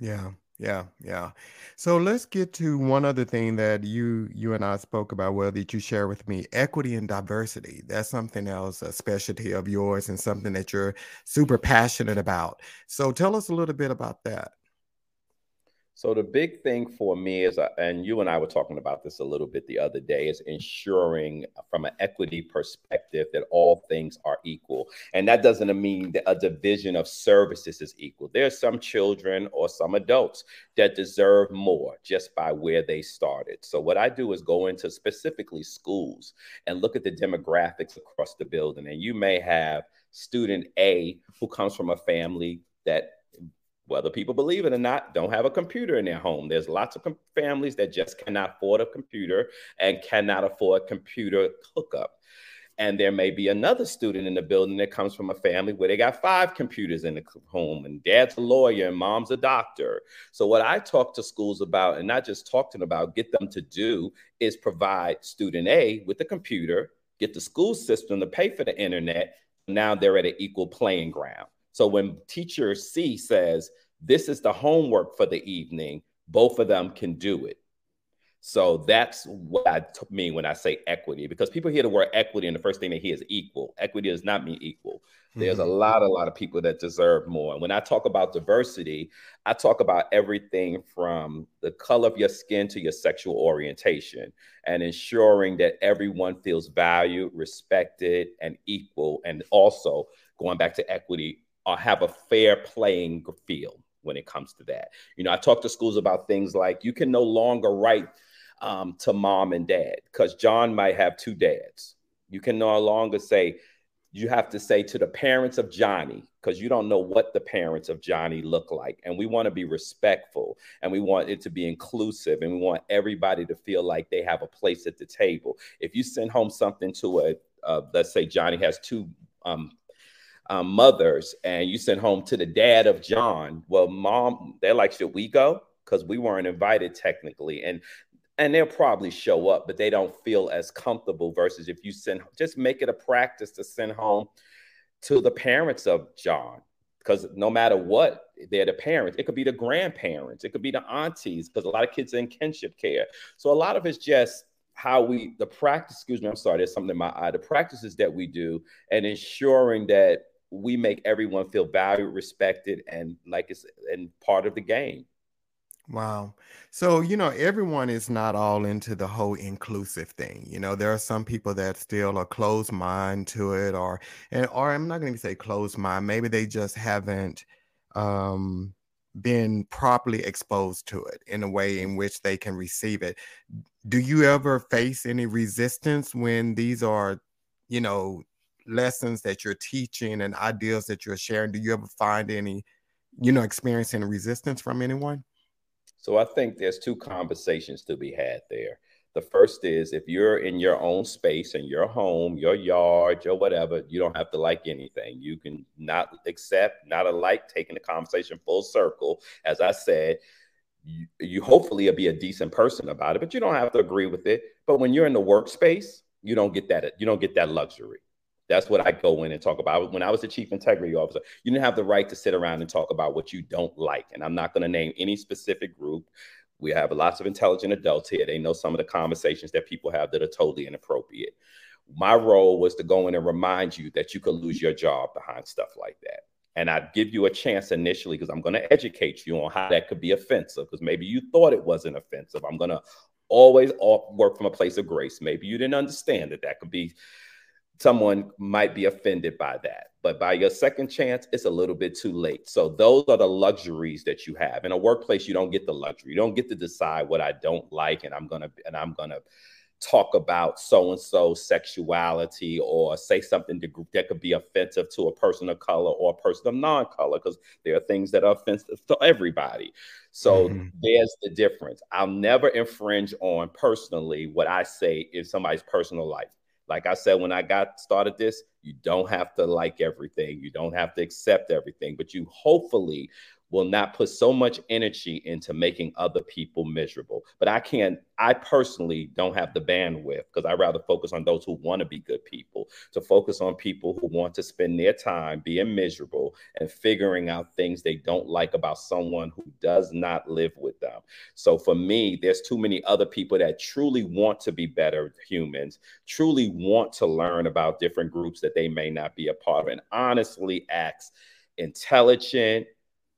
Yeah yeah, yeah. So let's get to one other thing that you you and I spoke about, well, that you share with me, equity and diversity. That's something else, a specialty of yours and something that you're super passionate about. So tell us a little bit about that. So the big thing for me is, uh, and you and I were talking about this a little bit the other day, is ensuring from an equity perspective that all things are equal. And that doesn't mean that a division of services is equal. There are some children or some adults that deserve more just by where they started. So what I do is go into specifically schools and look at the demographics across the building. And you may have student A who comes from a family that whether people believe it or not, don't have a computer in their home. There's lots of com- families that just cannot afford a computer and cannot afford computer hookup. And there may be another student in the building that comes from a family where they got five computers in the home, and dad's a lawyer and mom's a doctor. So, what I talk to schools about, and not just talk to them about, get them to do is provide student A with the computer, get the school system to pay for the internet. Now they're at an equal playing ground. So when teacher C says, this is the homework for the evening, both of them can do it. So that's what I mean when I say equity, because people hear the word equity and the first thing they hear is equal. Equity does not mean equal. There's mm-hmm. a lot, a lot of people that deserve more. And when I talk about diversity, I talk about everything from the color of your skin to your sexual orientation and ensuring that everyone feels valued, respected, and equal. And also going back to equity, uh, have a fair playing field when it comes to that. You know, I talk to schools about things like you can no longer write um, to mom and dad because John might have two dads. You can no longer say, you have to say to the parents of Johnny, because you don't know what the parents of Johnny look like. And we want to be respectful and we want it to be inclusive and we want everybody to feel like they have a place at the table. If you send home something to a, uh, let's say Johnny has two um, um, mothers and you sent home to the dad of John. Well, mom, they're like, should we go? Because we weren't invited technically. And and they'll probably show up, but they don't feel as comfortable versus if you send just make it a practice to send home to the parents of John. Because no matter what, they're the parents. It could be the grandparents, it could be the aunties, because a lot of kids are in kinship care. So a lot of it's just how we the practice, excuse me, I'm sorry, there's something in my eye. The practices that we do and ensuring that we make everyone feel valued, respected, and like it's and part of the game. Wow. So, you know, everyone is not all into the whole inclusive thing. You know, there are some people that still are closed mind to it or and or I'm not going to say closed mind, maybe they just haven't um been properly exposed to it in a way in which they can receive it. Do you ever face any resistance when these are, you know, lessons that you're teaching and ideas that you're sharing do you ever find any you know experiencing resistance from anyone? So i think there's two conversations to be had there. The first is if you're in your own space and your home your yard your whatever you don't have to like anything. You can not accept not alike taking the conversation full circle. As i said you, you hopefully will be a decent person about it but you don't have to agree with it. But when you're in the workspace you don't get that you don't get that luxury that's what I go in and talk about. When I was the chief integrity officer, you didn't have the right to sit around and talk about what you don't like. And I'm not going to name any specific group. We have lots of intelligent adults here. They know some of the conversations that people have that are totally inappropriate. My role was to go in and remind you that you could lose your job behind stuff like that. And I'd give you a chance initially because I'm going to educate you on how that could be offensive because maybe you thought it wasn't offensive. I'm going to always work from a place of grace. Maybe you didn't understand that that could be someone might be offended by that. But by your second chance, it's a little bit too late. So those are the luxuries that you have. In a workplace, you don't get the luxury. You don't get to decide what I don't like, and I'm gonna and I'm gonna talk about so and so sexuality or say something to, that could be offensive to a person of color or a person of non-color because there are things that are offensive to everybody. So mm-hmm. there's the difference. I'll never infringe on personally what I say in somebody's personal life. Like I said, when I got started this, you don't have to like everything, you don't have to accept everything, but you hopefully will not put so much energy into making other people miserable. But I can't, I personally don't have the bandwidth because I rather focus on those who want to be good people, to focus on people who want to spend their time being miserable and figuring out things they don't like about someone who does not live with them. So for me, there's too many other people that truly want to be better humans, truly want to learn about different groups that they may not be a part of, and honestly acts intelligent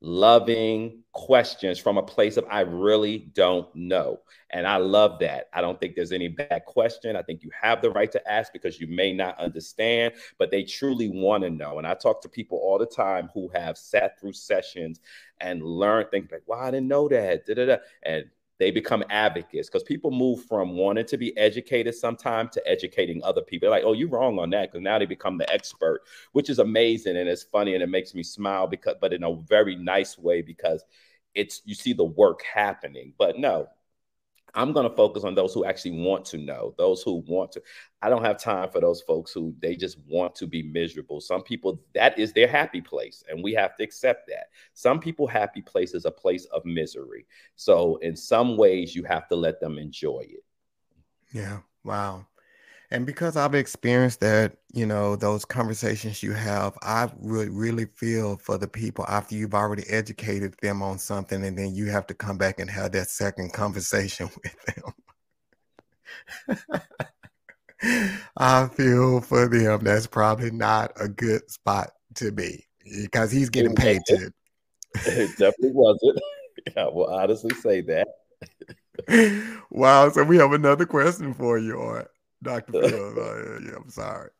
loving questions from a place of I really don't know. And I love that. I don't think there's any bad question. I think you have the right to ask because you may not understand, but they truly want to know. And I talk to people all the time who have sat through sessions and learned things like, wow, I didn't know that. Da, da, da. And they become advocates because people move from wanting to be educated sometime to educating other people. They're like, oh, you're wrong on that because now they become the expert, which is amazing and it's funny and it makes me smile because, but in a very nice way because it's you see the work happening. But no, I'm going to focus on those who actually want to know, those who want to. I don't have time for those folks who they just want to be miserable. Some people, that is their happy place, and we have to accept that. Some people, happy place is a place of misery. So, in some ways, you have to let them enjoy it. Yeah. Wow. And because I've experienced that, you know, those conversations you have, I really, really feel for the people after you've already educated them on something, and then you have to come back and have that second conversation with them. I feel for them that's probably not a good spot to be because he's getting paid to. It definitely wasn't. I will honestly say that. wow. So we have another question for you, Art. Dr. Phil. Uh, yeah, I'm sorry.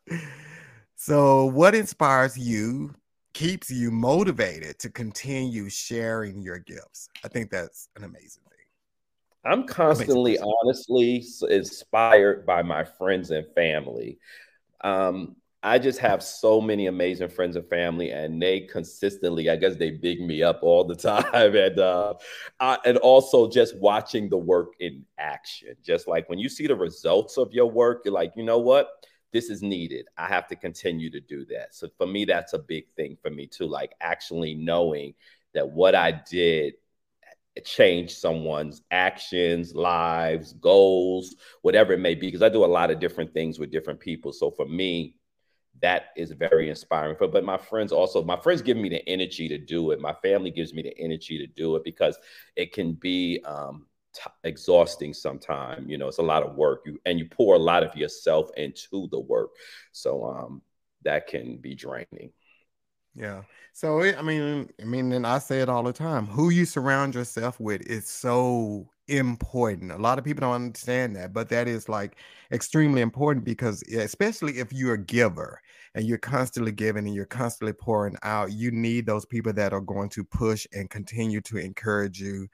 So, what inspires you, keeps you motivated to continue sharing your gifts? I think that's an amazing thing. I'm constantly, honestly, inspired by my friends and family. Um, I just have so many amazing friends and family, and they consistently, I guess, they big me up all the time, and uh, I, and also just watching the work in action. Just like when you see the results of your work, you're like, you know what, this is needed. I have to continue to do that. So for me, that's a big thing for me too. Like actually knowing that what I did changed someone's actions, lives, goals, whatever it may be. Because I do a lot of different things with different people. So for me that is very inspiring for but my friends also my friends give me the energy to do it. My family gives me the energy to do it because it can be um, t- exhausting sometimes you know it's a lot of work. You and you pour a lot of yourself into the work. So um, that can be draining. Yeah. So i mean i mean and i say it all the time who you surround yourself with is so important. A lot of people don't understand that, but that is like extremely important because especially if you're a giver and you're constantly giving and you're constantly pouring out, you need those people that are going to push and continue to encourage you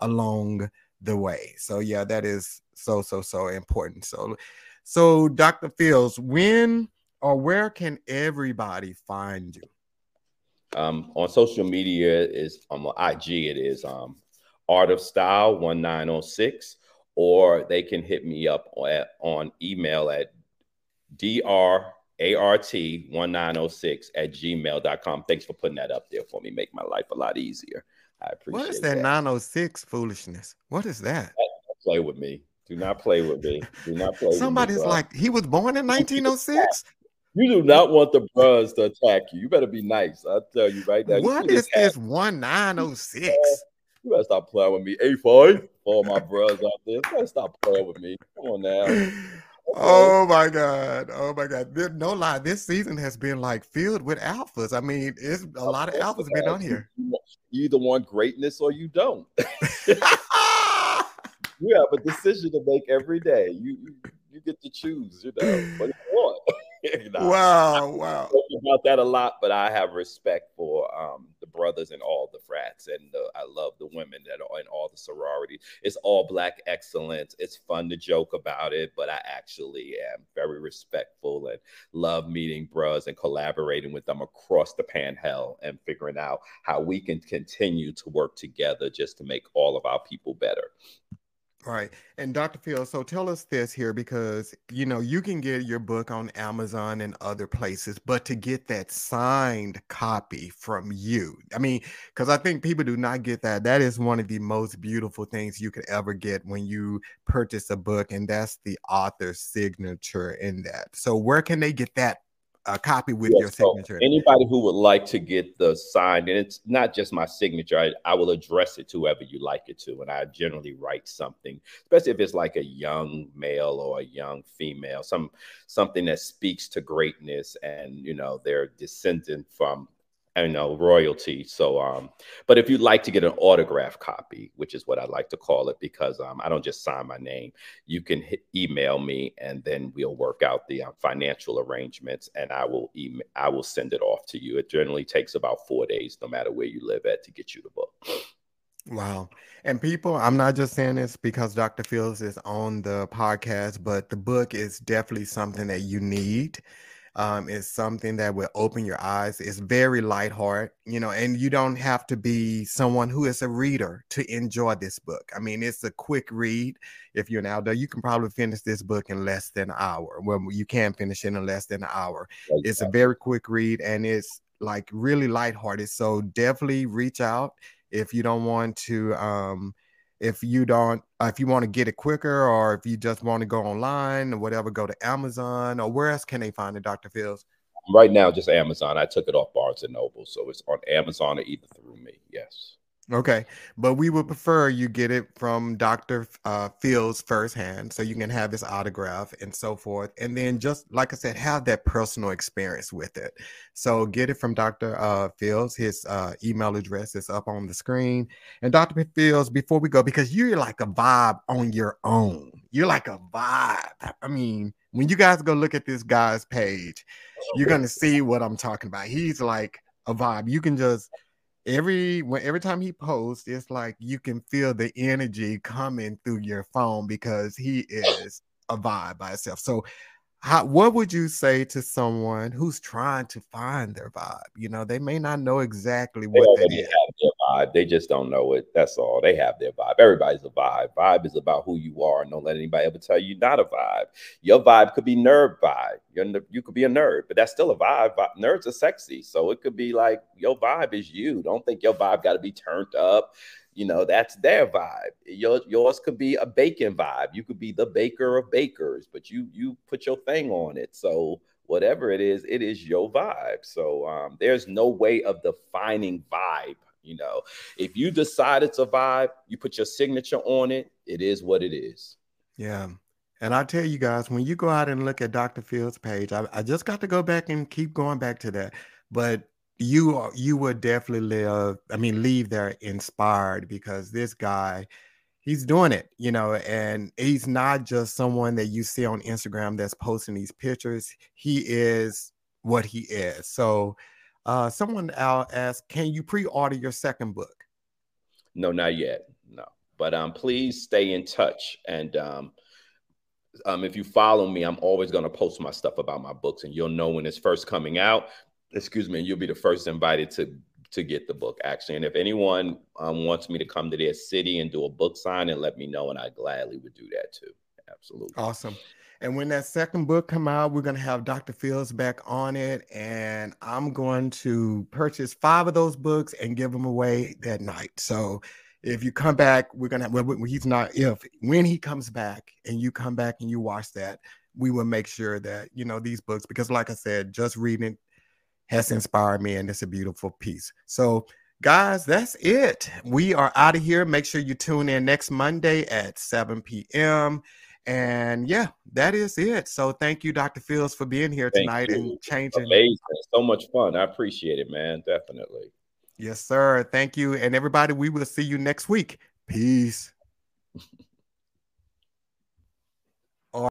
along the way. So yeah, that is so so so important. So so Dr. Fields, when or where can everybody find you? Um, on social media is on IG. It is um, Art of Style 1906, or they can hit me up on, on email at drart1906 at gmail.com. Thanks for putting that up there for me. Make my life a lot easier. I appreciate oh What is that, that. 906 foolishness? What is that? Don't play with me. Do not play with me. Do not play Somebody's me, like, he was born in 1906? You do not want the bros to attack you. You better be nice. I'll tell you right now. What is this 1906? You better stop playing with me. A Phi all my brothers out there. You better stop playing with me. Come on now. Oh my god! Oh my god! no lie, this season has been like filled with alphas. I mean, it's a lot of alphas been on here. You either want greatness or you don't. you have a decision to make every day. You you, you get to choose. You know what you want. wow, wow. About that a lot, but I have respect for um, the brothers and all the frats, and the, I love the women that are in all the sororities. It's all black excellence. It's fun to joke about it, but I actually am very respectful and love meeting bros and collaborating with them across the panhell and figuring out how we can continue to work together just to make all of our people better. Right. And Dr. Phil, so tell us this here because you know you can get your book on Amazon and other places, but to get that signed copy from you, I mean, because I think people do not get that. That is one of the most beautiful things you could ever get when you purchase a book, and that's the author's signature in that. So where can they get that a copy with yes, your signature. So anybody who would like to get the signed, and it's not just my signature, I, I, will address it to whoever you like it to. And I generally write something, especially if it's like a young male or a young female, some something that speaks to greatness and you know they're descendant from I know royalty. So, um, but if you'd like to get an autograph copy, which is what I like to call it, because um, I don't just sign my name, you can hit, email me, and then we'll work out the um, financial arrangements, and I will email, I will send it off to you. It generally takes about four days, no matter where you live at, to get you the book. Wow. And people, I'm not just saying this because Dr. Fields is on the podcast, but the book is definitely something that you need. Um, it's something that will open your eyes. It's very lighthearted, you know, and you don't have to be someone who is a reader to enjoy this book. I mean, it's a quick read. If you're an outdoor, you can probably finish this book in less than an hour. Well, you can finish it in less than an hour. It's a very quick read and it's like really lighthearted. So definitely reach out if you don't want to um if you don't uh, if you want to get it quicker or if you just want to go online or whatever go to amazon or where else can they find it dr fields right now just amazon. I took it off barnes and noble so it's on amazon or either through me yes Okay, but we would prefer you get it from Dr. Uh, Fields firsthand so you can have his autograph and so forth. And then, just like I said, have that personal experience with it. So, get it from Dr. Uh, Fields. His uh, email address is up on the screen. And Dr. Fields, before we go, because you're like a vibe on your own, you're like a vibe. I mean, when you guys go look at this guy's page, you're to see what I'm talking about. He's like a vibe. You can just every when every time he posts, it's like you can feel the energy coming through your phone because he is a vibe by itself. So how, what would you say to someone who's trying to find their vibe? You know, they may not know exactly what that is. Vibe. They just don't know it. That's all. They have their vibe. Everybody's a vibe. Vibe is about who you are. And don't let anybody ever tell you not a vibe. Your vibe could be nerd vibe. You're, you could be a nerd, but that's still a vibe. Nerds are sexy. So it could be like your vibe is you. Don't think your vibe got to be turned up you know that's their vibe Your, yours could be a bacon vibe you could be the baker of bakers but you you put your thing on it so whatever it is it is your vibe so um, there's no way of defining vibe you know if you decided to vibe you put your signature on it it is what it is yeah and I tell you guys, when you go out and look at Dr. Fields' page, I, I just got to go back and keep going back to that. But you are you would definitely live i mean leave there inspired because this guy he's doing it you know and he's not just someone that you see on instagram that's posting these pictures he is what he is so uh someone asked can you pre-order your second book no not yet no but um please stay in touch and um um, if you follow me, I'm always going to post my stuff about my books, and you'll know when it's first coming out excuse me, and you'll be the first invited to to get the book actually. And if anyone um, wants me to come to their city and do a book sign, and let me know, and I gladly would do that too. Absolutely. Awesome. And when that second book come out, we're gonna have Dr. Fields back on it, and I'm going to purchase five of those books and give them away that night. So if you come back, we're gonna well, he's not if when he comes back and you come back and you watch that, we will make sure that you know these books because like I said, just reading has inspired me, and it's a beautiful piece. So, guys, that's it. We are out of here. Make sure you tune in next Monday at 7 p.m. And yeah, that is it. So thank you, Dr. Fields, for being here thank tonight you. and changing. Amazing. So much fun. I appreciate it, man. Definitely. Yes, sir. Thank you. And everybody, we will see you next week. Peace.